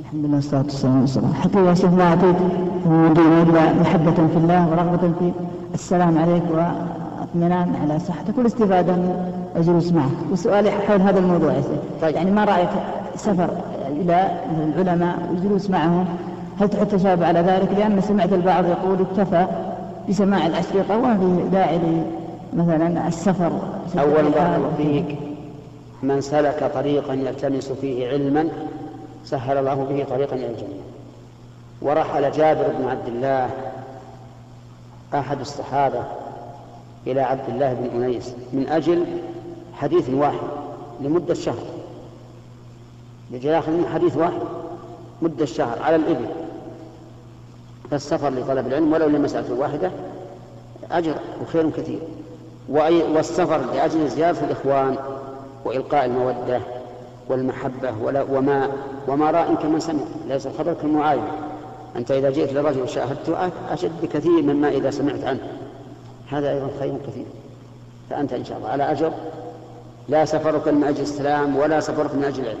الحمد لله والصلاة والسلام على رسول الله. حقيقة يا شيخ ما أعطيت من دون إلا محبة في الله ورغبة في السلام عليك وأطمئنان على صحتك والاستفادة من الجلوس معك. وسؤالي حول هذا الموضوع يا شيخ. طيب. يعني ما رأيك سفر إلى العلماء والجلوس معهم؟ هل تشابه على ذلك؟ لأن سمعت البعض يقول اكتفى بسماع الأشرطة وما في داعي مثلا السفر. أولا بارك فيك من سلك طريقا يلتمس فيه علما سهل الله به طريقا إلى الجنة. ورحل جابر بن عبد الله أحد الصحابة إلى عبد الله بن أنيس من أجل حديث واحد لمدة شهر. لجل من حديث واحد مدة شهر على الإبل. فالسفر لطلب العلم ولو لمسألة واحدة أجر وخير كثير. والسفر لأجل زيارة الإخوان وإلقاء المودة والمحبة وما وما راء كمن سمع. ليس الخبر كالمعاين أنت إذا جئت لرجل وشاهدته أشد بكثير مما إذا سمعت عنه. هذا أيضا خير كثير. فأنت إن شاء الله على أجر. لا سفرك من أجل السلام ولا سفرك من أجل العلم.